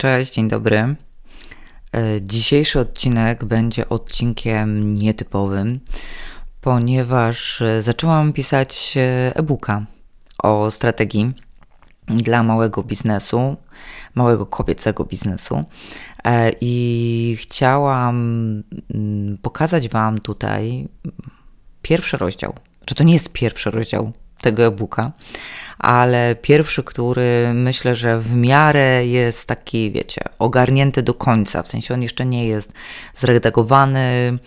Cześć, dzień dobry. E, dzisiejszy odcinek będzie odcinkiem nietypowym, ponieważ e, zaczęłam pisać e, e-booka o strategii dla małego biznesu, małego kobiecego biznesu. I chciałam mm, pokazać Wam tutaj pierwszy rozdział. Czy to nie jest pierwszy rozdział tego e-booka, ale pierwszy, który myślę, że w miarę jest taki, wiecie, ogarnięty do końca, w sensie on jeszcze nie jest zredagowany,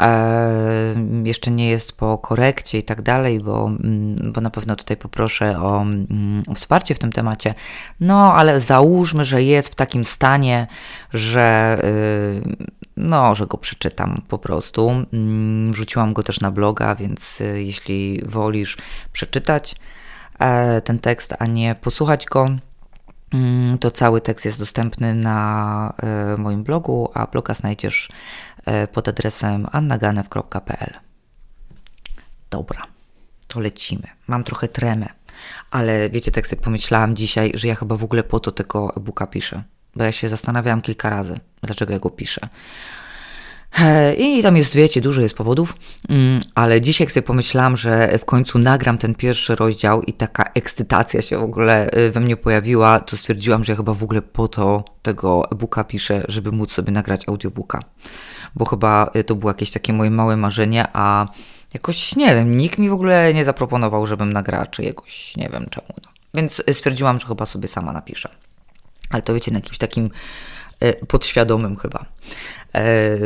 e, jeszcze nie jest po korekcie i tak dalej, bo, mm, bo na pewno tutaj poproszę o, mm, o wsparcie w tym temacie. No, ale załóżmy, że jest w takim stanie, że y, no, że go przeczytam po prostu. Mm, wrzuciłam go też na bloga, więc y, jeśli wolisz przeczytać, E, ten tekst, a nie posłuchać go, mm, to cały tekst jest dostępny na e, moim blogu, a bloga znajdziesz e, pod adresem annaganew.pl. Dobra, to lecimy. Mam trochę tremę, ale wiecie, tak sobie pomyślałam dzisiaj, że ja chyba w ogóle po to tego e-booka piszę, bo ja się zastanawiałam kilka razy, dlaczego ja go piszę. E, I tam jest, wiecie, dużo jest powodów, mm, ale dzisiaj sobie pomyślałam, że w końcu nagram ten pierwszy rozdział i taka ekscytacja się w ogóle e, we mnie pojawiła, to stwierdziłam, że ja chyba w ogóle po to tego e-booka piszę, żeby móc sobie nagrać audiobooka. Bo chyba e, to było jakieś takie moje małe marzenie, a jakoś, nie wiem, nikt mi w ogóle nie zaproponował, żebym nagrała jakoś nie wiem czemu. No. Więc stwierdziłam, że chyba sobie sama napiszę. Ale to wiecie, na jakimś takim podświadomym chyba. E,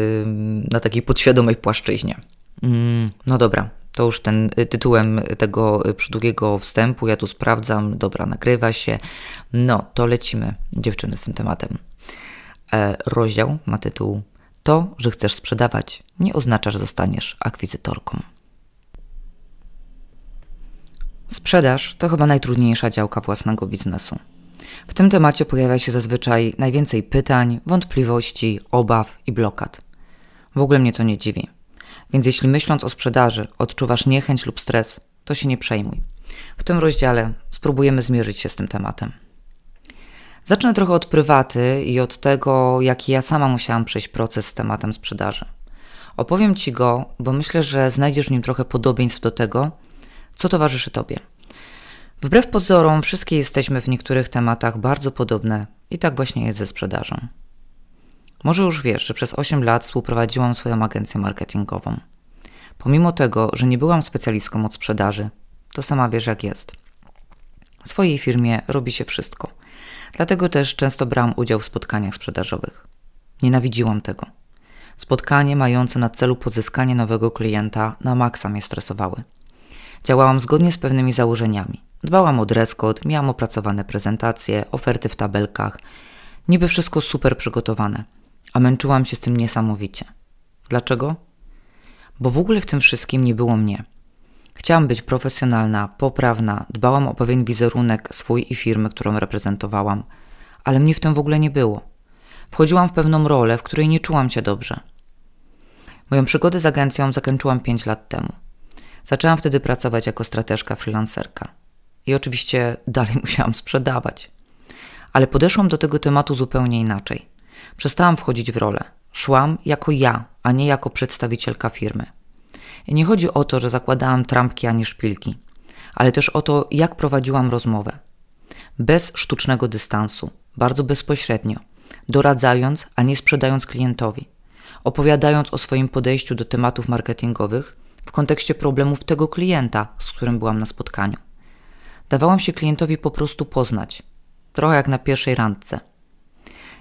na takiej podświadomej płaszczyźnie. Mm, no dobra, to już ten y, tytułem tego przydługiego wstępu. Ja tu sprawdzam, dobra, nagrywa się. No, to lecimy, dziewczyny, z tym tematem. E, rozdział ma tytuł To, że chcesz sprzedawać, nie oznacza, że zostaniesz akwizytorką. Sprzedaż to chyba najtrudniejsza działka własnego biznesu. W tym temacie pojawia się zazwyczaj najwięcej pytań, wątpliwości, obaw i blokad. W ogóle mnie to nie dziwi. Więc jeśli myśląc o sprzedaży odczuwasz niechęć lub stres, to się nie przejmuj. W tym rozdziale spróbujemy zmierzyć się z tym tematem. Zacznę trochę od prywaty i od tego, jaki ja sama musiałam przejść proces z tematem sprzedaży. Opowiem Ci go, bo myślę, że znajdziesz w nim trochę podobieństw do tego, co towarzyszy Tobie. Wbrew pozorom, wszystkie jesteśmy w niektórych tematach bardzo podobne i tak właśnie jest ze sprzedażą. Może już wiesz, że przez 8 lat współprowadziłam swoją agencję marketingową. Pomimo tego, że nie byłam specjalistką od sprzedaży, to sama wiesz jak jest. W swojej firmie robi się wszystko. Dlatego też często brałam udział w spotkaniach sprzedażowych. Nienawidziłam tego. Spotkanie mające na celu pozyskanie nowego klienta na maksa mnie stresowały. Działałam zgodnie z pewnymi założeniami. Dbałam o dress code, miałam opracowane prezentacje, oferty w tabelkach. Niby wszystko super przygotowane, a męczyłam się z tym niesamowicie. Dlaczego? Bo w ogóle w tym wszystkim nie było mnie. Chciałam być profesjonalna, poprawna, dbałam o pewien wizerunek swój i firmy, którą reprezentowałam, ale mnie w tym w ogóle nie było. Wchodziłam w pewną rolę, w której nie czułam się dobrze. Moją przygodę z agencją zakończyłam 5 lat temu. Zaczęłam wtedy pracować jako strateżka freelancerka. I oczywiście dalej musiałam sprzedawać. Ale podeszłam do tego tematu zupełnie inaczej. Przestałam wchodzić w rolę. Szłam jako ja, a nie jako przedstawicielka firmy. I nie chodzi o to, że zakładałam trampki ani szpilki, ale też o to, jak prowadziłam rozmowę. Bez sztucznego dystansu, bardzo bezpośrednio, doradzając, a nie sprzedając klientowi, opowiadając o swoim podejściu do tematów marketingowych w kontekście problemów tego klienta, z którym byłam na spotkaniu. Dawałam się klientowi po prostu poznać, trochę jak na pierwszej randce.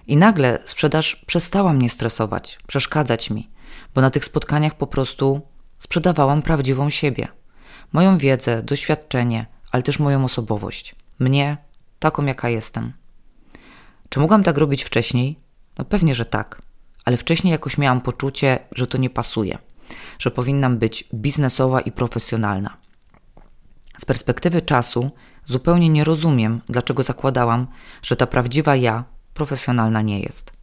I nagle sprzedaż przestała mnie stresować, przeszkadzać mi, bo na tych spotkaniach po prostu sprzedawałam prawdziwą siebie. Moją wiedzę, doświadczenie, ale też moją osobowość. Mnie, taką jaka jestem. Czy mogłam tak robić wcześniej? No pewnie, że tak, ale wcześniej jakoś miałam poczucie, że to nie pasuje, że powinnam być biznesowa i profesjonalna. Z perspektywy czasu zupełnie nie rozumiem, dlaczego zakładałam, że ta prawdziwa ja profesjonalna nie jest.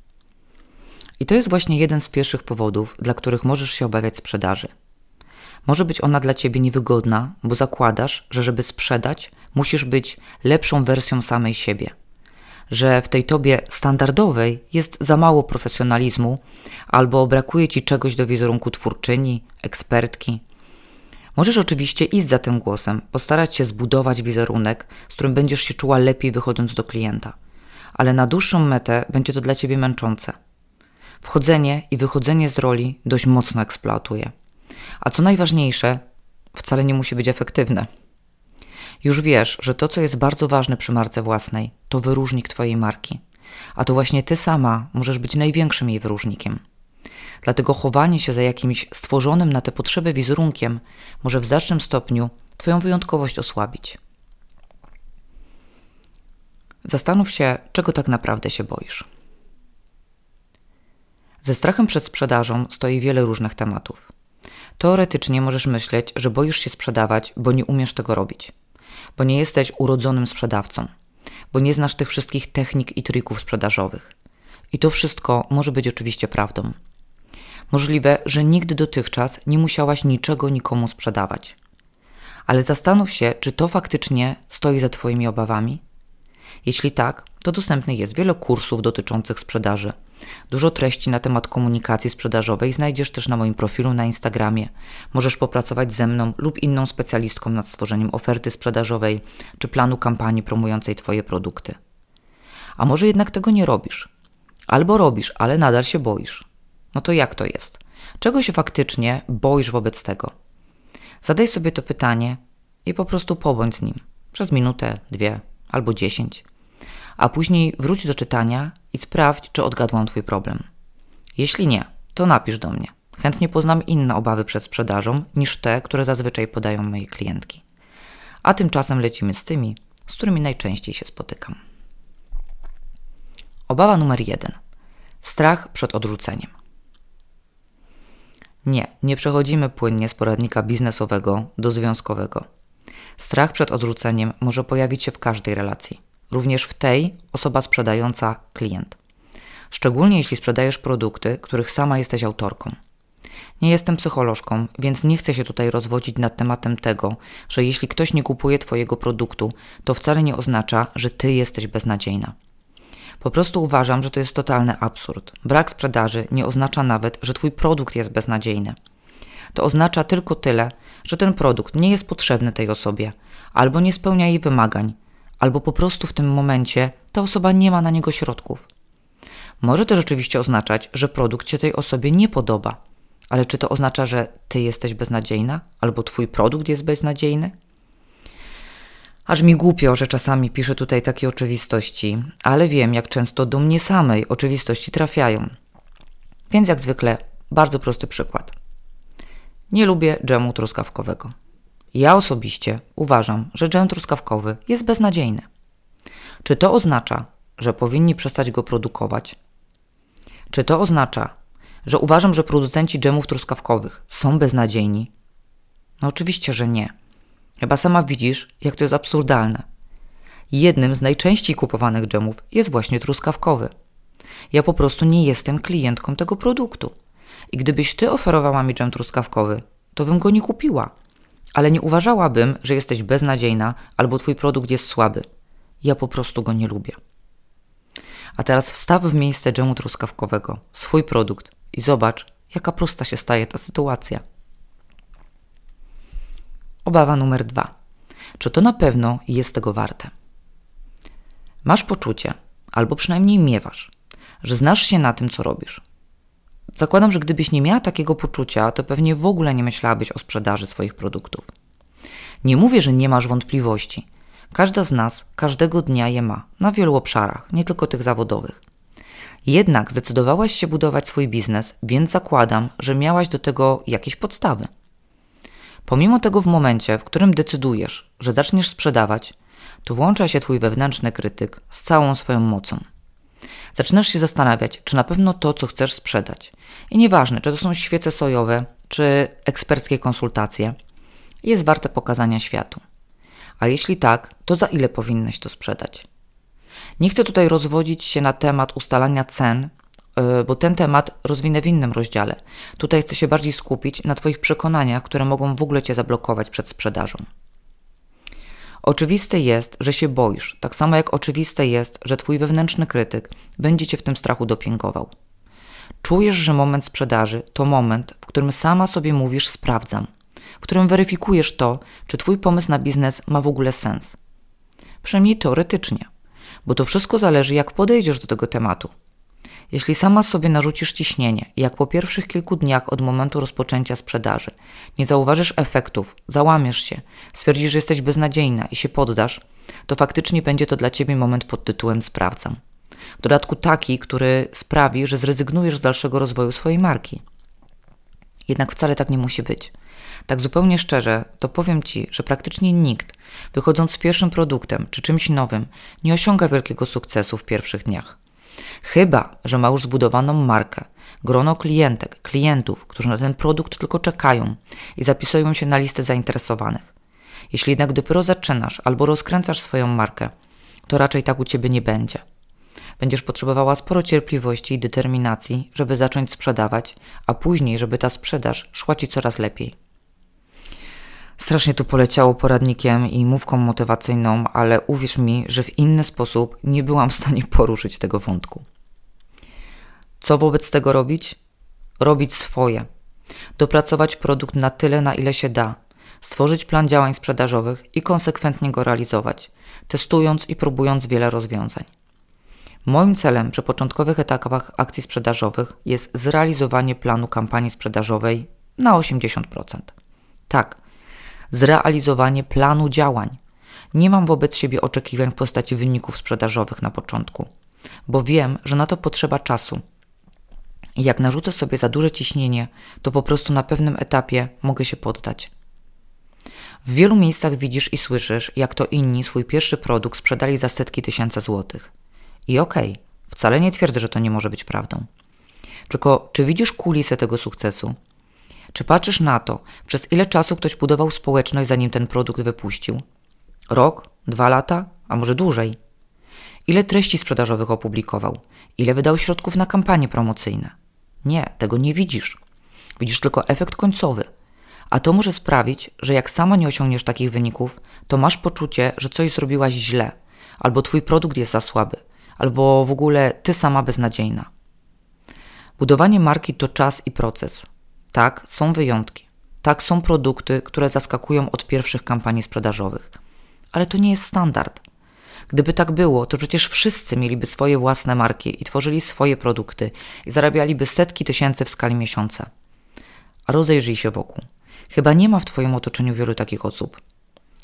I to jest właśnie jeden z pierwszych powodów, dla których możesz się obawiać sprzedaży. Może być ona dla ciebie niewygodna, bo zakładasz, że żeby sprzedać, musisz być lepszą wersją samej siebie. że w tej tobie standardowej jest za mało profesjonalizmu albo brakuje ci czegoś do wizerunku twórczyni, ekspertki. Możesz oczywiście iść za tym głosem, postarać się zbudować wizerunek, z którym będziesz się czuła lepiej wychodząc do klienta, ale na dłuższą metę będzie to dla ciebie męczące. Wchodzenie i wychodzenie z roli dość mocno eksploatuje. A co najważniejsze, wcale nie musi być efektywne. Już wiesz, że to, co jest bardzo ważne przy marce własnej, to wyróżnik Twojej marki. A to właśnie Ty sama możesz być największym jej wyróżnikiem. Dlatego chowanie się za jakimś stworzonym na te potrzeby wizerunkiem może w znacznym stopniu Twoją wyjątkowość osłabić. Zastanów się, czego tak naprawdę się boisz. Ze strachem przed sprzedażą stoi wiele różnych tematów. Teoretycznie możesz myśleć, że boisz się sprzedawać, bo nie umiesz tego robić, bo nie jesteś urodzonym sprzedawcą, bo nie znasz tych wszystkich technik i trików sprzedażowych. I to wszystko może być oczywiście prawdą. Możliwe, że nigdy dotychczas nie musiałaś niczego nikomu sprzedawać. Ale zastanów się, czy to faktycznie stoi za Twoimi obawami? Jeśli tak, to dostępnych jest wiele kursów dotyczących sprzedaży Dużo treści na temat komunikacji sprzedażowej znajdziesz też na moim profilu na Instagramie. Możesz popracować ze mną lub inną specjalistką nad stworzeniem oferty sprzedażowej czy planu kampanii promującej Twoje produkty. A może jednak tego nie robisz? Albo robisz, ale nadal się boisz. No to jak to jest? Czego się faktycznie boisz wobec tego? Zadaj sobie to pytanie i po prostu pobądź z nim przez minutę, dwie albo dziesięć a później wróć do czytania i sprawdź, czy odgadłam Twój problem. Jeśli nie, to napisz do mnie. Chętnie poznam inne obawy przed sprzedażą niż te, które zazwyczaj podają moje klientki. A tymczasem lecimy z tymi, z którymi najczęściej się spotykam. Obawa numer jeden: strach przed odrzuceniem. Nie, nie przechodzimy płynnie z poradnika biznesowego do związkowego. Strach przed odrzuceniem może pojawić się w każdej relacji również w tej osoba sprzedająca klient. Szczególnie jeśli sprzedajesz produkty, których sama jesteś autorką. Nie jestem psycholożką, więc nie chcę się tutaj rozwodzić nad tematem tego, że jeśli ktoś nie kupuje Twojego produktu, to wcale nie oznacza, że Ty jesteś beznadziejna. Po prostu uważam, że to jest totalny absurd. Brak sprzedaży nie oznacza nawet, że Twój produkt jest beznadziejny. To oznacza tylko tyle, że ten produkt nie jest potrzebny tej osobie albo nie spełnia jej wymagań, albo po prostu w tym momencie ta osoba nie ma na niego środków. Może to rzeczywiście oznaczać, że produkt się tej osobie nie podoba, ale czy to oznacza, że ty jesteś beznadziejna, albo twój produkt jest beznadziejny? Aż mi głupio, że czasami piszę tutaj takie oczywistości, ale wiem, jak często do mnie samej oczywistości trafiają. Więc jak zwykle, bardzo prosty przykład. Nie lubię dżemu truskawkowego. Ja osobiście uważam, że dżem truskawkowy jest beznadziejny. Czy to oznacza, że powinni przestać go produkować? Czy to oznacza, że uważam, że producenci dżemów truskawkowych są beznadziejni? No oczywiście, że nie. Chyba sama widzisz, jak to jest absurdalne. Jednym z najczęściej kupowanych dżemów jest właśnie truskawkowy. Ja po prostu nie jestem klientką tego produktu. I gdybyś ty oferowała mi dżem truskawkowy, to bym go nie kupiła ale nie uważałabym, że jesteś beznadziejna albo twój produkt jest słaby. Ja po prostu go nie lubię. A teraz wstaw w miejsce dżemu truskawkowego, swój produkt i zobacz, jaka prosta się staje ta sytuacja. Obawa numer dwa. Czy to na pewno jest tego warte? Masz poczucie, albo przynajmniej miewasz, że znasz się na tym, co robisz, Zakładam, że gdybyś nie miała takiego poczucia, to pewnie w ogóle nie myślałabyś o sprzedaży swoich produktów. Nie mówię, że nie masz wątpliwości. Każda z nas każdego dnia je ma, na wielu obszarach, nie tylko tych zawodowych. Jednak zdecydowałaś się budować swój biznes, więc zakładam, że miałaś do tego jakieś podstawy. Pomimo tego, w momencie, w którym decydujesz, że zaczniesz sprzedawać, to włącza się Twój wewnętrzny krytyk z całą swoją mocą. Zaczynasz się zastanawiać, czy na pewno to, co chcesz sprzedać, i nieważne, czy to są świece sojowe, czy eksperckie konsultacje, jest warte pokazania światu. A jeśli tak, to za ile powinnaś to sprzedać? Nie chcę tutaj rozwodzić się na temat ustalania cen, bo ten temat rozwinę w innym rozdziale. Tutaj chcę się bardziej skupić na Twoich przekonaniach, które mogą w ogóle Cię zablokować przed sprzedażą. Oczywiste jest, że się boisz, tak samo jak oczywiste jest, że twój wewnętrzny krytyk będzie cię w tym strachu dopingował. Czujesz, że moment sprzedaży to moment, w którym sama sobie mówisz sprawdzam, w którym weryfikujesz to, czy twój pomysł na biznes ma w ogóle sens. Przynajmniej teoretycznie, bo to wszystko zależy, jak podejdziesz do tego tematu. Jeśli sama sobie narzucisz ciśnienie, jak po pierwszych kilku dniach od momentu rozpoczęcia sprzedaży nie zauważysz efektów, załamiesz się, stwierdzisz, że jesteś beznadziejna i się poddasz, to faktycznie będzie to dla ciebie moment pod tytułem sprawdzam. W dodatku taki, który sprawi, że zrezygnujesz z dalszego rozwoju swojej marki. Jednak wcale tak nie musi być. Tak zupełnie szczerze, to powiem Ci, że praktycznie nikt, wychodząc z pierwszym produktem czy czymś nowym, nie osiąga wielkiego sukcesu w pierwszych dniach. Chyba, że ma już zbudowaną markę, grono klientek, klientów, którzy na ten produkt tylko czekają i zapisują się na listę zainteresowanych. Jeśli jednak dopiero zaczynasz albo rozkręcasz swoją markę, to raczej tak u Ciebie nie będzie. Będziesz potrzebowała sporo cierpliwości i determinacji, żeby zacząć sprzedawać, a później, żeby ta sprzedaż szła Ci coraz lepiej. Strasznie tu poleciało poradnikiem i mówką motywacyjną, ale uwierz mi, że w inny sposób nie byłam w stanie poruszyć tego wątku. Co wobec tego robić? Robić swoje. Dopracować produkt na tyle, na ile się da. Stworzyć plan działań sprzedażowych i konsekwentnie go realizować, testując i próbując wiele rozwiązań. Moim celem przy początkowych etapach akcji sprzedażowych jest zrealizowanie planu kampanii sprzedażowej na 80%. Tak, zrealizowanie planu działań. Nie mam wobec siebie oczekiwań w postaci wyników sprzedażowych na początku, bo wiem, że na to potrzeba czasu. I jak narzucę sobie za duże ciśnienie, to po prostu na pewnym etapie mogę się poddać. W wielu miejscach widzisz i słyszysz, jak to inni swój pierwszy produkt sprzedali za setki tysięcy złotych. I okej, okay, wcale nie twierdzę, że to nie może być prawdą. Tylko czy widzisz kulisę tego sukcesu? Czy patrzysz na to, przez ile czasu ktoś budował społeczność, zanim ten produkt wypuścił? Rok? Dwa lata? A może dłużej? Ile treści sprzedażowych opublikował? Ile wydał środków na kampanie promocyjne? Nie, tego nie widzisz. Widzisz tylko efekt końcowy. A to może sprawić, że jak sama nie osiągniesz takich wyników, to masz poczucie, że coś zrobiłaś źle, albo twój produkt jest za słaby, albo w ogóle ty sama beznadziejna. Budowanie marki to czas i proces. Tak, są wyjątki. Tak, są produkty, które zaskakują od pierwszych kampanii sprzedażowych. Ale to nie jest standard. Gdyby tak było, to przecież wszyscy mieliby swoje własne marki i tworzyli swoje produkty i zarabialiby setki tysięcy w skali miesiąca. A rozejrzyj się wokół. Chyba nie ma w Twoim otoczeniu wielu takich osób.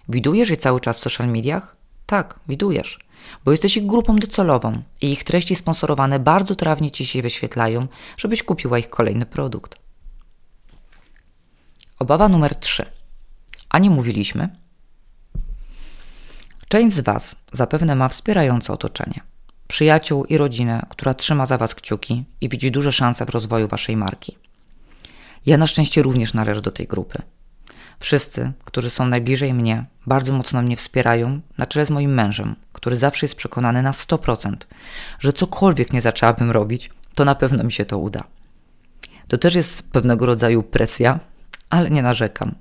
Widujesz je cały czas w social mediach? Tak, widujesz, bo jesteś ich grupą docelową i ich treści sponsorowane bardzo trawnie Ci się wyświetlają, żebyś kupiła ich kolejny produkt. Obawa numer 3. A nie mówiliśmy? Część z Was zapewne ma wspierające otoczenie. Przyjaciół i rodzinę, która trzyma za Was kciuki i widzi duże szanse w rozwoju Waszej marki. Ja na szczęście również należę do tej grupy. Wszyscy, którzy są najbliżej mnie, bardzo mocno mnie wspierają, na czele z moim mężem, który zawsze jest przekonany na 100%, że cokolwiek nie zaczęłabym robić, to na pewno mi się to uda. To też jest pewnego rodzaju presja, ale nie narzekam.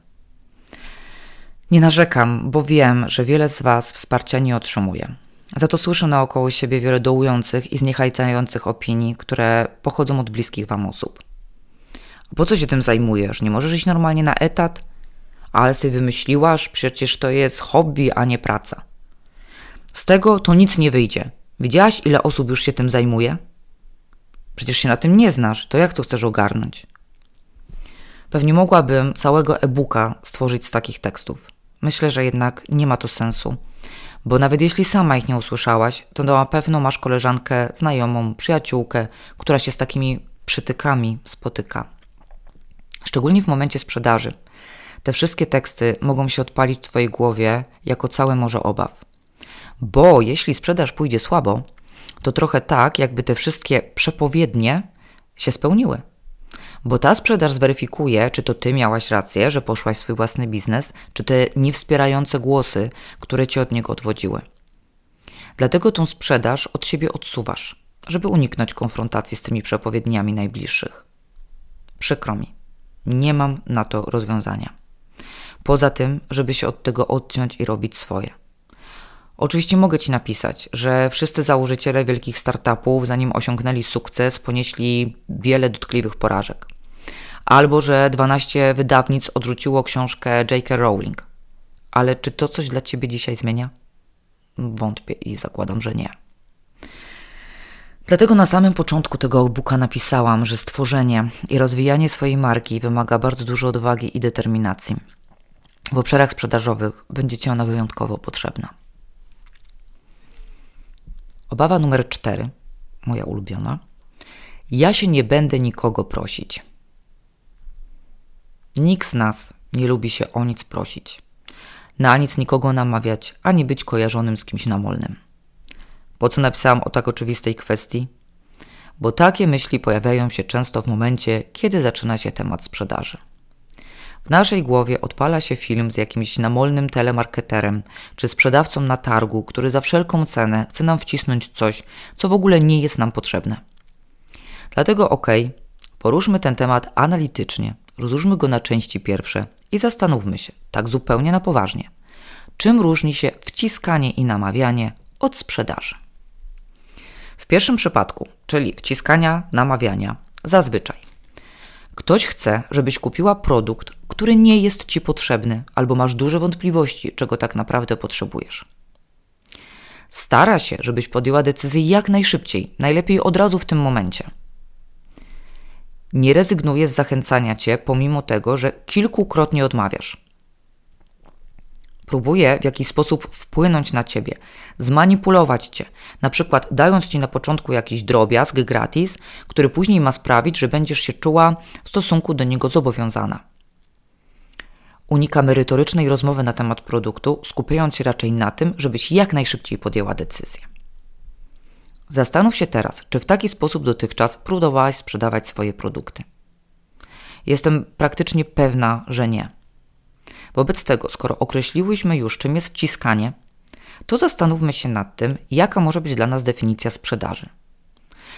Nie narzekam, bo wiem, że wiele z Was wsparcia nie otrzymuje. Za to słyszę naokoło siebie wiele dołujących i zniechęcających opinii, które pochodzą od bliskich Wam osób. Po co się tym zajmujesz? Nie możesz iść normalnie na etat? Ale sobie wymyśliłaś, przecież to jest hobby, a nie praca. Z tego to nic nie wyjdzie. Widziałaś, ile osób już się tym zajmuje? Przecież się na tym nie znasz, to jak to chcesz ogarnąć? Pewnie mogłabym całego e-booka stworzyć z takich tekstów. Myślę, że jednak nie ma to sensu, bo nawet jeśli sama ich nie usłyszałaś, to na pewno masz koleżankę, znajomą, przyjaciółkę, która się z takimi przytykami spotyka. Szczególnie w momencie sprzedaży. Te wszystkie teksty mogą się odpalić w Twojej głowie jako całe morze obaw. Bo jeśli sprzedaż pójdzie słabo, to trochę tak, jakby te wszystkie przepowiednie się spełniły bo ta sprzedaż zweryfikuje, czy to ty miałaś rację, że poszłaś w swój własny biznes, czy te niewspierające głosy, które cię od niego odwodziły. Dlatego tą sprzedaż od siebie odsuwasz, żeby uniknąć konfrontacji z tymi przepowiedniami najbliższych. Przykro mi, nie mam na to rozwiązania. Poza tym, żeby się od tego odciąć i robić swoje. Oczywiście mogę Ci napisać, że wszyscy założyciele wielkich startupów, zanim osiągnęli sukces, ponieśli wiele dotkliwych porażek. Albo że 12 wydawnic odrzuciło książkę J.K. Rowling. Ale czy to coś dla Ciebie dzisiaj zmienia? Wątpię i zakładam, że nie. Dlatego na samym początku tego e-booka napisałam, że stworzenie i rozwijanie swojej marki wymaga bardzo dużo odwagi i determinacji. W obszarach sprzedażowych będzie Ci ona wyjątkowo potrzebna. Obawa numer cztery, moja ulubiona. Ja się nie będę nikogo prosić. Nikt z nas nie lubi się o nic prosić, na nic nikogo namawiać, ani być kojarzonym z kimś namolnym. Po co napisałam o tak oczywistej kwestii? Bo takie myśli pojawiają się często w momencie, kiedy zaczyna się temat sprzedaży. W naszej głowie odpala się film z jakimś namolnym telemarketerem czy sprzedawcą na targu, który za wszelką cenę chce nam wcisnąć coś, co w ogóle nie jest nam potrzebne. Dlatego ok, poruszmy ten temat analitycznie, rozłóżmy go na części pierwsze i zastanówmy się, tak zupełnie na poważnie, czym różni się wciskanie i namawianie od sprzedaży. W pierwszym przypadku, czyli wciskania, namawiania, zazwyczaj ktoś chce, żebyś kupiła produkt, który nie jest ci potrzebny albo masz duże wątpliwości, czego tak naprawdę potrzebujesz. Stara się, żebyś podjęła decyzję jak najszybciej, najlepiej od razu w tym momencie. Nie rezygnuje z zachęcania cię, pomimo tego, że kilkukrotnie odmawiasz próbuje w jakiś sposób wpłynąć na ciebie, zmanipulować cię, na przykład dając ci na początku jakiś drobiazg gratis, który później ma sprawić, że będziesz się czuła w stosunku do niego zobowiązana. Unika merytorycznej rozmowy na temat produktu, skupiając się raczej na tym, żebyś jak najszybciej podjęła decyzję. Zastanów się teraz, czy w taki sposób dotychczas próbowałaś sprzedawać swoje produkty. Jestem praktycznie pewna, że nie. Wobec tego, skoro określiłyśmy już, czym jest wciskanie, to zastanówmy się nad tym, jaka może być dla nas definicja sprzedaży.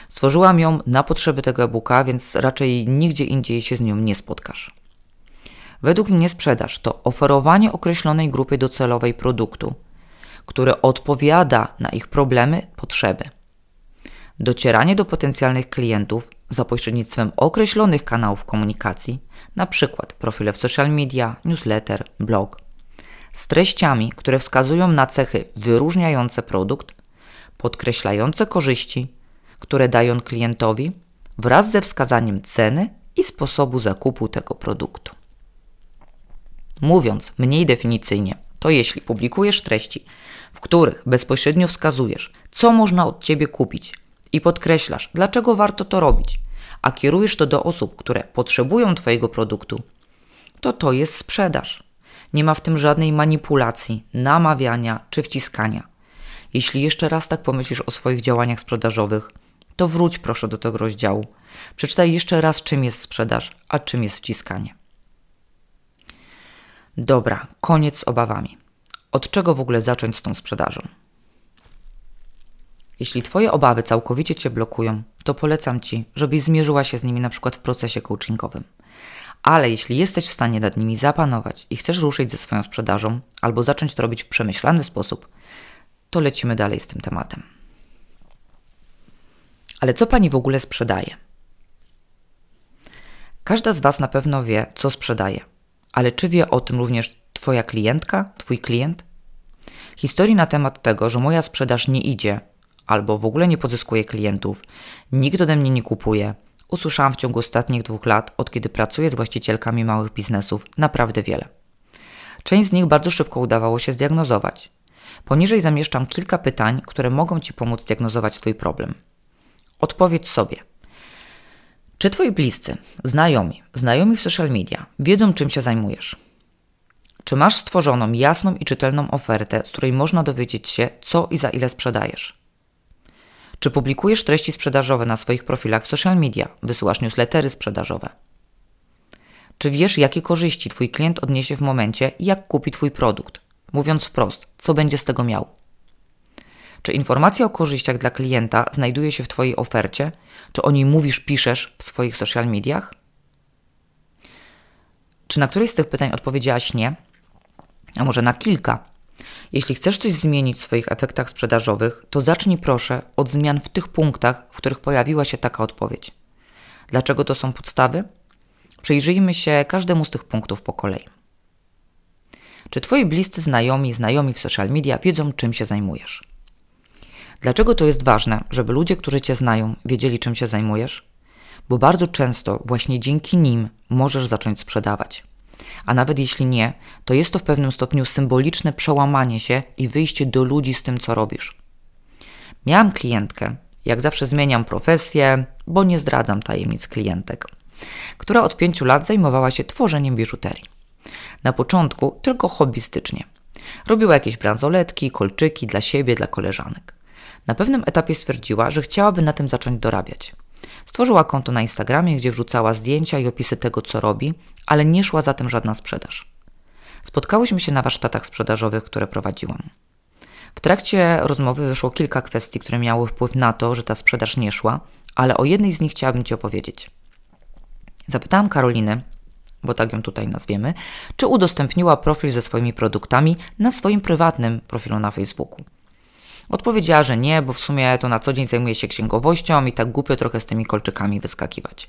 Stworzyłam ją na potrzeby tego e-booka, więc raczej nigdzie indziej się z nią nie spotkasz. Według mnie sprzedaż to oferowanie określonej grupie docelowej produktu, które odpowiada na ich problemy, potrzeby. Docieranie do potencjalnych klientów za pośrednictwem określonych kanałów komunikacji, np. profile w social media, newsletter, blog, z treściami, które wskazują na cechy wyróżniające produkt, podkreślające korzyści, które dają klientowi, wraz ze wskazaniem ceny i sposobu zakupu tego produktu. Mówiąc mniej definicyjnie, to jeśli publikujesz treści, w których bezpośrednio wskazujesz, co można od Ciebie kupić i podkreślasz, dlaczego warto to robić, a kierujesz to do osób, które potrzebują Twojego produktu, to to jest sprzedaż. Nie ma w tym żadnej manipulacji, namawiania czy wciskania. Jeśli jeszcze raz tak pomyślisz o swoich działaniach sprzedażowych, to wróć proszę do tego rozdziału. Przeczytaj jeszcze raz, czym jest sprzedaż, a czym jest wciskanie. Dobra, koniec z obawami. Od czego w ogóle zacząć z tą sprzedażą? Jeśli Twoje obawy całkowicie Cię blokują, to polecam Ci, żebyś zmierzyła się z nimi na przykład w procesie coachingowym. Ale jeśli jesteś w stanie nad nimi zapanować i chcesz ruszyć ze swoją sprzedażą albo zacząć to robić w przemyślany sposób, to lecimy dalej z tym tematem. Ale co Pani w ogóle sprzedaje? Każda z Was na pewno wie, co sprzedaje, ale czy wie o tym również Twoja klientka, Twój klient? Historii na temat tego, że moja sprzedaż nie idzie, albo w ogóle nie pozyskuję klientów, nikt ode mnie nie kupuje. Usłyszałam w ciągu ostatnich dwóch lat, od kiedy pracuję z właścicielkami małych biznesów, naprawdę wiele. Część z nich bardzo szybko udawało się zdiagnozować. Poniżej zamieszczam kilka pytań, które mogą Ci pomóc diagnozować Twój problem. Odpowiedz sobie. Czy Twoi bliscy, znajomi, znajomi w social media wiedzą, czym się zajmujesz? Czy masz stworzoną jasną i czytelną ofertę, z której można dowiedzieć się, co i za ile sprzedajesz? Czy publikujesz treści sprzedażowe na swoich profilach w social media? Wysyłasz newslettery sprzedażowe? Czy wiesz, jakie korzyści Twój klient odniesie w momencie, jak kupi Twój produkt? Mówiąc wprost, co będzie z tego miał? Czy informacja o korzyściach dla klienta znajduje się w Twojej ofercie? Czy o niej mówisz, piszesz w swoich social mediach? Czy na któreś z tych pytań odpowiedziałaś nie? A może na kilka? Jeśli chcesz coś zmienić w swoich efektach sprzedażowych, to zacznij proszę od zmian w tych punktach, w których pojawiła się taka odpowiedź. Dlaczego to są podstawy? Przyjrzyjmy się każdemu z tych punktów po kolei. Czy Twoi bliscy znajomi, znajomi w social media wiedzą, czym się zajmujesz? Dlaczego to jest ważne, żeby ludzie, którzy Cię znają, wiedzieli, czym się zajmujesz? Bo bardzo często właśnie dzięki nim możesz zacząć sprzedawać. A nawet jeśli nie, to jest to w pewnym stopniu symboliczne przełamanie się i wyjście do ludzi z tym, co robisz. Miałam klientkę, jak zawsze zmieniam profesję, bo nie zdradzam tajemnic klientek, która od pięciu lat zajmowała się tworzeniem biżuterii. Na początku tylko hobbystycznie. Robiła jakieś bransoletki, kolczyki dla siebie, dla koleżanek. Na pewnym etapie stwierdziła, że chciałaby na tym zacząć dorabiać. Stworzyła konto na Instagramie, gdzie wrzucała zdjęcia i opisy tego, co robi, ale nie szła za tym żadna sprzedaż. Spotkałyśmy się na warsztatach sprzedażowych, które prowadziłam. W trakcie rozmowy wyszło kilka kwestii, które miały wpływ na to, że ta sprzedaż nie szła, ale o jednej z nich chciałabym Ci opowiedzieć. Zapytałam Karoliny, bo tak ją tutaj nazwiemy, czy udostępniła profil ze swoimi produktami na swoim prywatnym profilu na Facebooku. Odpowiedziała, że nie, bo w sumie to na co dzień zajmuje się księgowością i tak głupio trochę z tymi kolczykami wyskakiwać.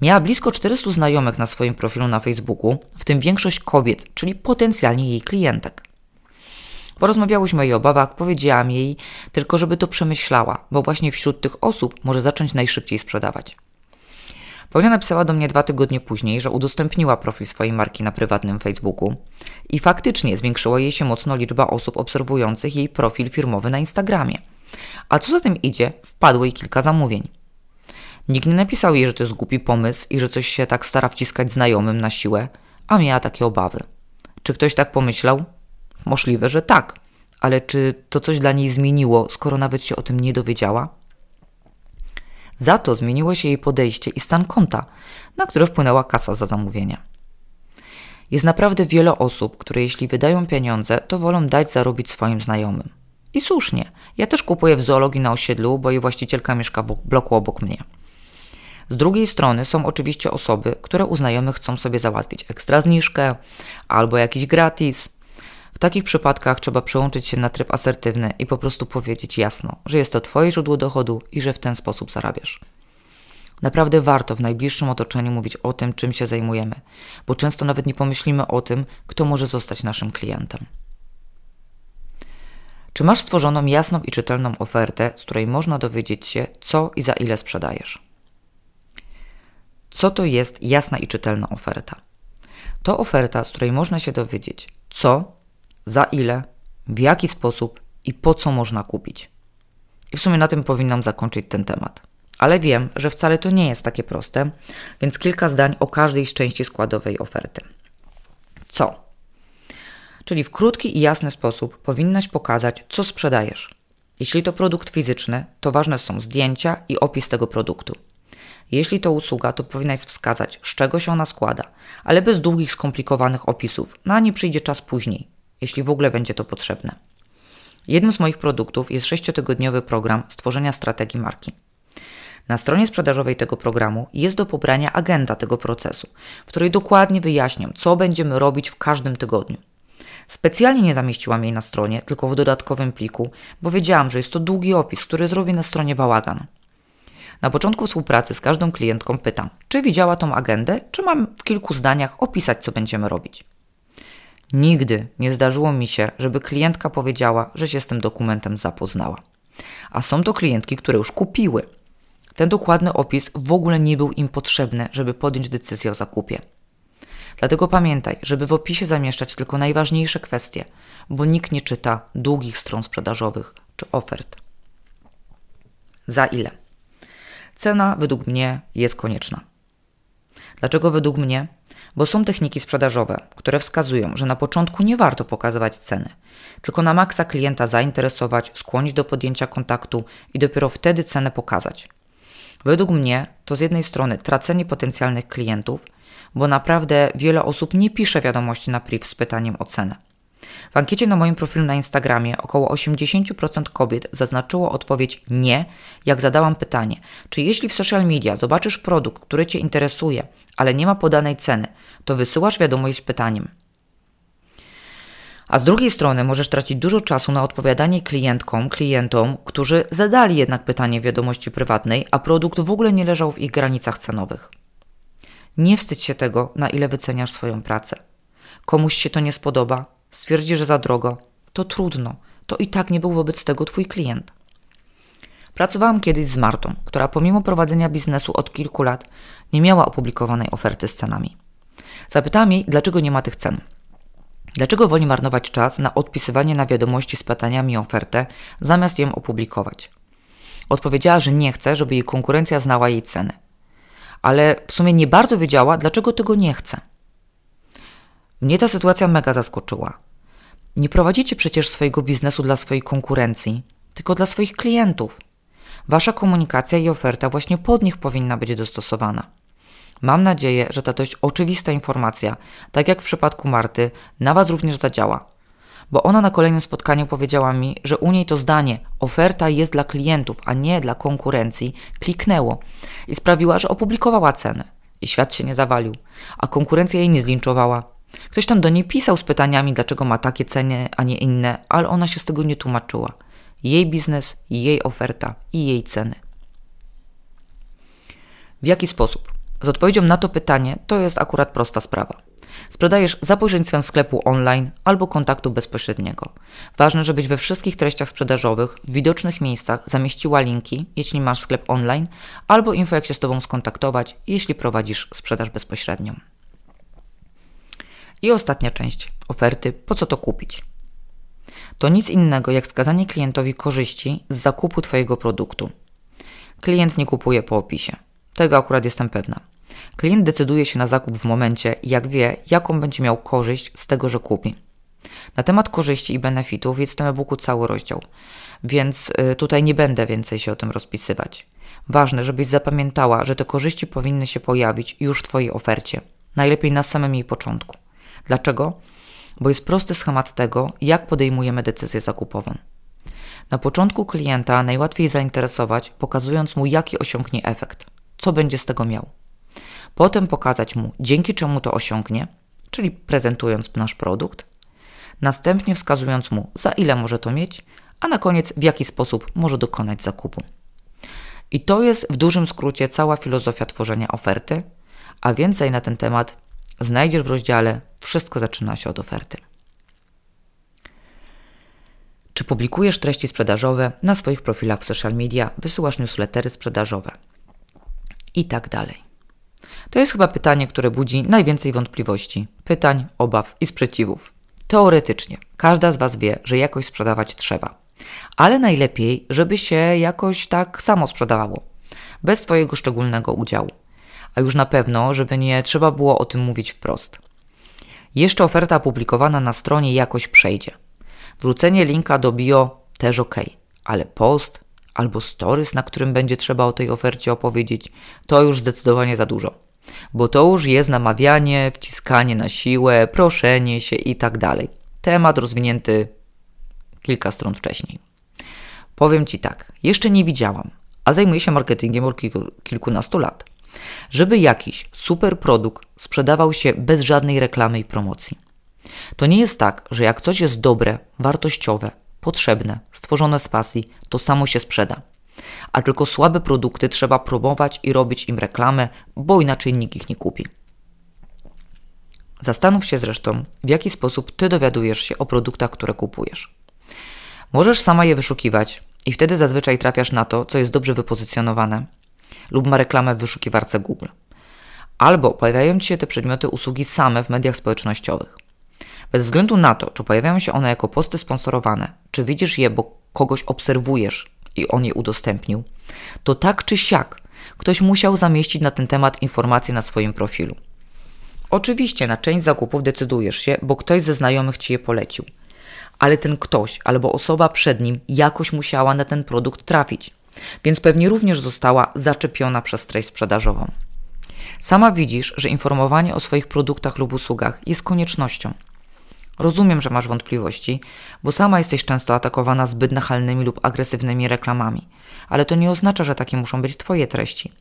Miała blisko 400 znajomych na swoim profilu na Facebooku, w tym większość kobiet, czyli potencjalnie jej klientek. Porozmawiałyśmy o jej obawach, powiedziałam jej tylko, żeby to przemyślała, bo właśnie wśród tych osób może zacząć najszybciej sprzedawać. Paulina napisała do mnie dwa tygodnie później, że udostępniła profil swojej marki na prywatnym Facebooku i faktycznie zwiększyła jej się mocno liczba osób obserwujących jej profil firmowy na Instagramie. A co za tym idzie, wpadło jej kilka zamówień. Nikt nie napisał jej, że to jest głupi pomysł i że coś się tak stara wciskać znajomym na siłę, a miała takie obawy. Czy ktoś tak pomyślał? Możliwe, że tak. Ale czy to coś dla niej zmieniło, skoro nawet się o tym nie dowiedziała? Za to zmieniło się jej podejście i stan konta, na które wpłynęła kasa za zamówienia. Jest naprawdę wiele osób, które jeśli wydają pieniądze, to wolą dać zarobić swoim znajomym. I słusznie. Ja też kupuję w zoologii na osiedlu, bo jej właścicielka mieszka w bloku obok mnie. Z drugiej strony są oczywiście osoby, które u znajomych chcą sobie załatwić ekstra zniżkę albo jakiś gratis. Takich przypadkach trzeba przełączyć się na tryb asertywny i po prostu powiedzieć jasno, że jest to Twoje źródło dochodu i że w ten sposób zarabiasz. Naprawdę warto w najbliższym otoczeniu mówić o tym, czym się zajmujemy, bo często nawet nie pomyślimy o tym, kto może zostać naszym klientem. Czy masz stworzoną jasną i czytelną ofertę, z której można dowiedzieć się, co i za ile sprzedajesz? Co to jest jasna i czytelna oferta? To oferta, z której można się dowiedzieć, co, za ile, w jaki sposób i po co można kupić. I w sumie na tym powinnam zakończyć ten temat. Ale wiem, że wcale to nie jest takie proste, więc kilka zdań o każdej z części składowej oferty. Co? Czyli w krótki i jasny sposób powinnaś pokazać, co sprzedajesz. Jeśli to produkt fizyczny, to ważne są zdjęcia i opis tego produktu. Jeśli to usługa, to powinnaś wskazać, z czego się ona składa, ale bez długich, skomplikowanych opisów. Na nie przyjdzie czas później, jeśli w ogóle będzie to potrzebne. Jednym z moich produktów jest sześciotygodniowy program stworzenia strategii marki. Na stronie sprzedażowej tego programu jest do pobrania agenda tego procesu, w której dokładnie wyjaśniam, co będziemy robić w każdym tygodniu. Specjalnie nie zamieściłam jej na stronie, tylko w dodatkowym pliku, bo wiedziałam, że jest to długi opis, który zrobi na stronie bałagan. Na początku współpracy z każdą klientką pytam, czy widziała tą agendę, czy mam w kilku zdaniach opisać, co będziemy robić. Nigdy nie zdarzyło mi się, żeby klientka powiedziała, że się z tym dokumentem zapoznała. A są to klientki, które już kupiły. Ten dokładny opis w ogóle nie był im potrzebny, żeby podjąć decyzję o zakupie. Dlatego pamiętaj, żeby w opisie zamieszczać tylko najważniejsze kwestie, bo nikt nie czyta długich stron sprzedażowych czy ofert. Za ile? Cena według mnie jest konieczna. Dlaczego według mnie? Bo są techniki sprzedażowe, które wskazują, że na początku nie warto pokazywać ceny, tylko na maksa klienta zainteresować, skłonić do podjęcia kontaktu i dopiero wtedy cenę pokazać. Według mnie to z jednej strony tracenie potencjalnych klientów, bo naprawdę wiele osób nie pisze wiadomości na priv z pytaniem o cenę. W ankiecie na moim profilu na Instagramie około 80% kobiet zaznaczyło odpowiedź nie, jak zadałam pytanie, czy jeśli w social media zobaczysz produkt, który Cię interesuje, ale nie ma podanej ceny, to wysyłasz wiadomość z pytaniem. A z drugiej strony możesz tracić dużo czasu na odpowiadanie klientkom, klientom, którzy zadali jednak pytanie w wiadomości prywatnej, a produkt w ogóle nie leżał w ich granicach cenowych. Nie wstydź się tego, na ile wyceniasz swoją pracę. Komuś się to nie spodoba, stwierdzi, że za drogo, to trudno, to i tak nie był wobec tego twój klient. Pracowałam kiedyś z Martą, która pomimo prowadzenia biznesu od kilku lat nie miała opublikowanej oferty z cenami. Zapytałam jej, dlaczego nie ma tych cen. Dlaczego woli marnować czas na odpisywanie na wiadomości z pytaniami o ofertę, zamiast ją opublikować? Odpowiedziała, że nie chce, żeby jej konkurencja znała jej ceny. Ale w sumie nie bardzo wiedziała, dlaczego tego nie chce. Mnie ta sytuacja mega zaskoczyła. Nie prowadzicie przecież swojego biznesu dla swojej konkurencji, tylko dla swoich klientów. Wasza komunikacja i oferta właśnie pod nich powinna być dostosowana. Mam nadzieję, że ta dość oczywista informacja, tak jak w przypadku Marty, na Was również zadziała. Bo ona na kolejnym spotkaniu powiedziała mi, że u niej to zdanie oferta jest dla klientów, a nie dla konkurencji kliknęło i sprawiła, że opublikowała cenę. I świat się nie zawalił, a konkurencja jej nie zlinczowała. Ktoś tam do niej pisał z pytaniami, dlaczego ma takie ceny, a nie inne, ale ona się z tego nie tłumaczyła. Jej biznes, jej oferta i jej ceny. W jaki sposób? Z odpowiedzią na to pytanie to jest akurat prosta sprawa. Sprzedajesz za pośrednictwem sklepu online albo kontaktu bezpośredniego. Ważne, żebyś we wszystkich treściach sprzedażowych w widocznych miejscach zamieściła linki, jeśli masz sklep online, albo info, jak się z Tobą skontaktować, jeśli prowadzisz sprzedaż bezpośrednią. I ostatnia część oferty, po co to kupić? To nic innego jak skazanie klientowi korzyści z zakupu Twojego produktu. Klient nie kupuje po opisie. Tego akurat jestem pewna. Klient decyduje się na zakup w momencie, jak wie, jaką będzie miał korzyść z tego, że kupi. Na temat korzyści i benefitów jest w tym e-booku cały rozdział, więc y, tutaj nie będę więcej się o tym rozpisywać. Ważne, żebyś zapamiętała, że te korzyści powinny się pojawić już w Twojej ofercie, najlepiej na samym jej początku. Dlaczego? Bo jest prosty schemat tego, jak podejmujemy decyzję zakupową. Na początku klienta najłatwiej zainteresować, pokazując mu, jaki osiągnie efekt, co będzie z tego miał. Potem pokazać mu, dzięki czemu to osiągnie, czyli prezentując nasz produkt, następnie wskazując mu, za ile może to mieć, a na koniec w jaki sposób może dokonać zakupu. I to jest w dużym skrócie cała filozofia tworzenia oferty, a więcej na ten temat znajdziesz w rozdziale Wszystko zaczyna się od oferty. Czy publikujesz treści sprzedażowe na swoich profilach w social media, wysyłasz newslettery sprzedażowe i tak dalej? To jest chyba pytanie, które budzi najwięcej wątpliwości, pytań, obaw i sprzeciwów. Teoretycznie każda z Was wie, że jakoś sprzedawać trzeba, ale najlepiej, żeby się jakoś tak samo sprzedawało, bez Twojego szczególnego udziału a już na pewno, żeby nie trzeba było o tym mówić wprost. Jeszcze oferta opublikowana na stronie jakoś przejdzie. Wrzucenie linka do bio też ok, ale post albo stories, na którym będzie trzeba o tej ofercie opowiedzieć, to już zdecydowanie za dużo. Bo to już jest namawianie, wciskanie na siłę, proszenie się i tak dalej. Temat rozwinięty kilka stron wcześniej. Powiem Ci tak, jeszcze nie widziałam, a zajmuję się marketingiem od kilkunastu lat żeby jakiś super produkt sprzedawał się bez żadnej reklamy i promocji. To nie jest tak, że jak coś jest dobre, wartościowe, potrzebne, stworzone z pasji, to samo się sprzeda. A tylko słabe produkty trzeba promować i robić im reklamę, bo inaczej nikt ich nie kupi. Zastanów się zresztą, w jaki sposób ty dowiadujesz się o produktach, które kupujesz. Możesz sama je wyszukiwać i wtedy zazwyczaj trafiasz na to, co jest dobrze wypozycjonowane, lub ma reklamę w wyszukiwarce Google. Albo pojawiają Ci się te przedmioty usługi same w mediach społecznościowych. Bez względu na to, czy pojawiają się one jako posty sponsorowane, czy widzisz je, bo kogoś obserwujesz i on je udostępnił, to tak czy siak ktoś musiał zamieścić na ten temat informacje na swoim profilu. Oczywiście na część zakupów decydujesz się, bo ktoś ze znajomych ci je polecił. Ale ten ktoś albo osoba przed nim jakoś musiała na ten produkt trafić więc pewnie również została zaczepiona przez treść sprzedażową. Sama widzisz, że informowanie o swoich produktach lub usługach jest koniecznością. Rozumiem, że masz wątpliwości, bo sama jesteś często atakowana zbyt nachalnymi lub agresywnymi reklamami, ale to nie oznacza, że takie muszą być Twoje treści.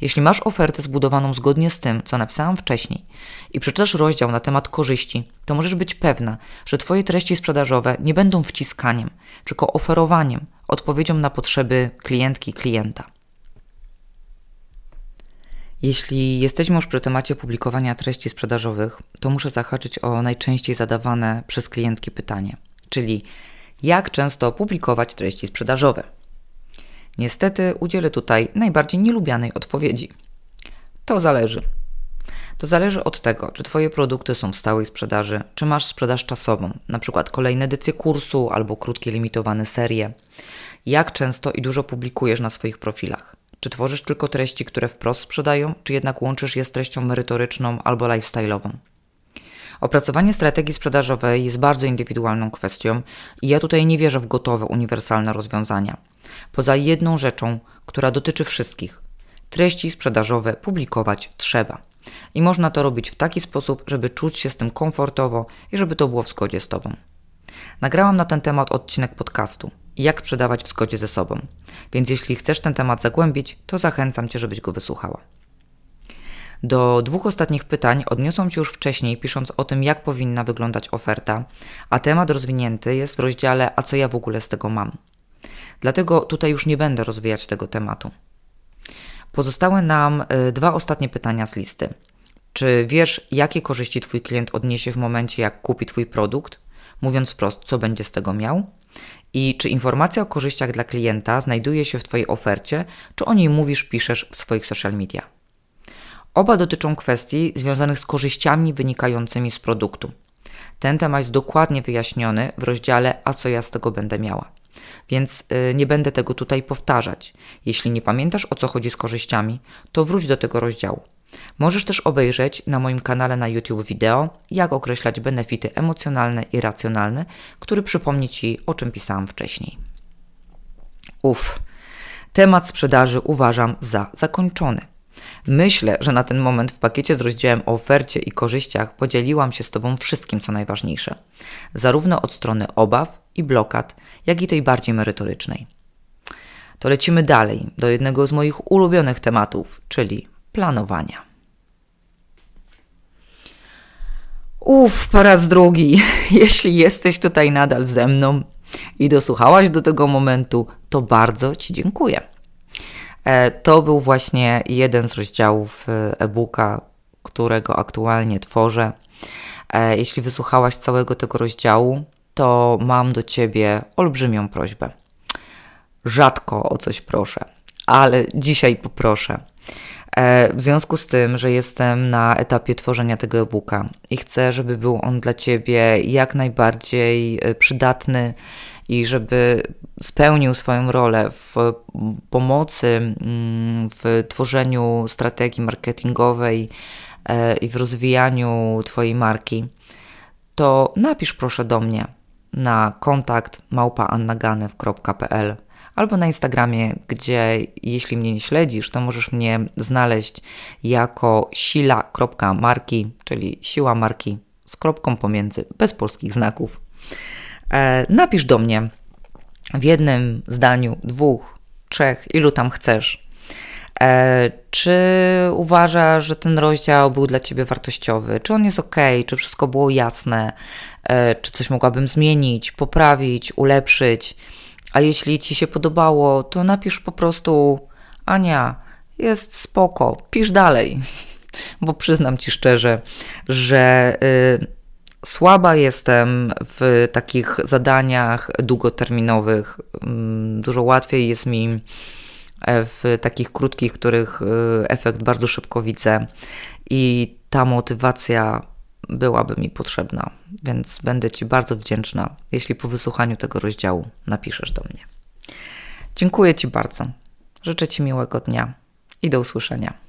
Jeśli masz ofertę zbudowaną zgodnie z tym, co napisałam wcześniej i przeczytasz rozdział na temat korzyści, to możesz być pewna, że Twoje treści sprzedażowe nie będą wciskaniem, tylko oferowaniem, odpowiedzią na potrzeby klientki klienta. Jeśli jesteśmy już przy temacie publikowania treści sprzedażowych, to muszę zahaczyć o najczęściej zadawane przez klientki pytanie, czyli jak często publikować treści sprzedażowe. Niestety udzielę tutaj najbardziej nielubianej odpowiedzi. To zależy. To zależy od tego, czy Twoje produkty są w stałej sprzedaży, czy masz sprzedaż czasową, przykład kolejne edycje kursu albo krótkie limitowane serie. Jak często i dużo publikujesz na swoich profilach? Czy tworzysz tylko treści, które wprost sprzedają, czy jednak łączysz je z treścią merytoryczną albo lifestyle'ową? Opracowanie strategii sprzedażowej jest bardzo indywidualną kwestią i ja tutaj nie wierzę w gotowe, uniwersalne rozwiązania. Poza jedną rzeczą, która dotyczy wszystkich. Treści sprzedażowe publikować trzeba. I można to robić w taki sposób, żeby czuć się z tym komfortowo i żeby to było w zgodzie z Tobą. Nagrałam na ten temat odcinek podcastu Jak sprzedawać w zgodzie ze sobą. Więc jeśli chcesz ten temat zagłębić, to zachęcam Cię, żebyś go wysłuchała. Do dwóch ostatnich pytań odniosłam się już wcześniej, pisząc o tym, jak powinna wyglądać oferta, a temat rozwinięty jest w rozdziale A co ja w ogóle z tego mam. Dlatego tutaj już nie będę rozwijać tego tematu. Pozostały nam y, dwa ostatnie pytania z listy. Czy wiesz, jakie korzyści Twój klient odniesie w momencie, jak kupi Twój produkt? Mówiąc wprost, co będzie z tego miał? I czy informacja o korzyściach dla klienta znajduje się w Twojej ofercie, czy o niej mówisz, piszesz w swoich social media? Oba dotyczą kwestii związanych z korzyściami wynikającymi z produktu. Ten temat jest dokładnie wyjaśniony w rozdziale A co ja z tego będę miała. Więc yy, nie będę tego tutaj powtarzać. Jeśli nie pamiętasz o co chodzi z korzyściami, to wróć do tego rozdziału. Możesz też obejrzeć na moim kanale na YouTube wideo, jak określać benefity emocjonalne i racjonalne, który przypomni Ci, o czym pisałam wcześniej. Uff, temat sprzedaży uważam za zakończony. Myślę, że na ten moment w pakiecie z rozdziałem o ofercie i korzyściach podzieliłam się z Tobą wszystkim, co najważniejsze, zarówno od strony obaw i blokad, jak i tej bardziej merytorycznej. To lecimy dalej do jednego z moich ulubionych tematów, czyli planowania. Uff, po raz drugi, jeśli jesteś tutaj nadal ze mną i dosłuchałaś do tego momentu, to bardzo Ci dziękuję. E, to był właśnie jeden z rozdziałów e, e-booka, którego aktualnie tworzę. E, jeśli wysłuchałaś całego tego rozdziału, to mam do Ciebie olbrzymią prośbę. Rzadko o coś proszę, ale dzisiaj poproszę. W związku z tym, że jestem na etapie tworzenia tego e-booka i chcę, żeby był on dla Ciebie jak najbardziej przydatny i żeby spełnił swoją rolę w pomocy, mm, w tworzeniu strategii marketingowej e, i w rozwijaniu Twojej marki, to napisz proszę do mnie na kontakt małpaannaganew.pl albo na Instagramie, gdzie jeśli mnie nie śledzisz, to możesz mnie znaleźć jako sila.marki, czyli siła marki z kropką pomiędzy, bez polskich znaków. E, napisz do mnie w jednym zdaniu, dwóch, trzech, ilu tam chcesz. E, czy uważasz, że ten rozdział był dla Ciebie wartościowy? Czy on jest ok? Czy wszystko było jasne? E, czy coś mogłabym zmienić, poprawić, ulepszyć? A jeśli Ci się podobało, to napisz po prostu Ania, jest spoko, pisz dalej. Bo przyznam Ci szczerze, że. Yy, Słaba jestem w takich zadaniach długoterminowych. Mm, dużo łatwiej jest mi e, w takich krótkich, których e, efekt bardzo szybko widzę i ta motywacja byłaby mi potrzebna, więc będę Ci bardzo wdzięczna, jeśli po wysłuchaniu tego rozdziału napiszesz do mnie. Dziękuję Ci bardzo. Życzę Ci miłego dnia i do usłyszenia.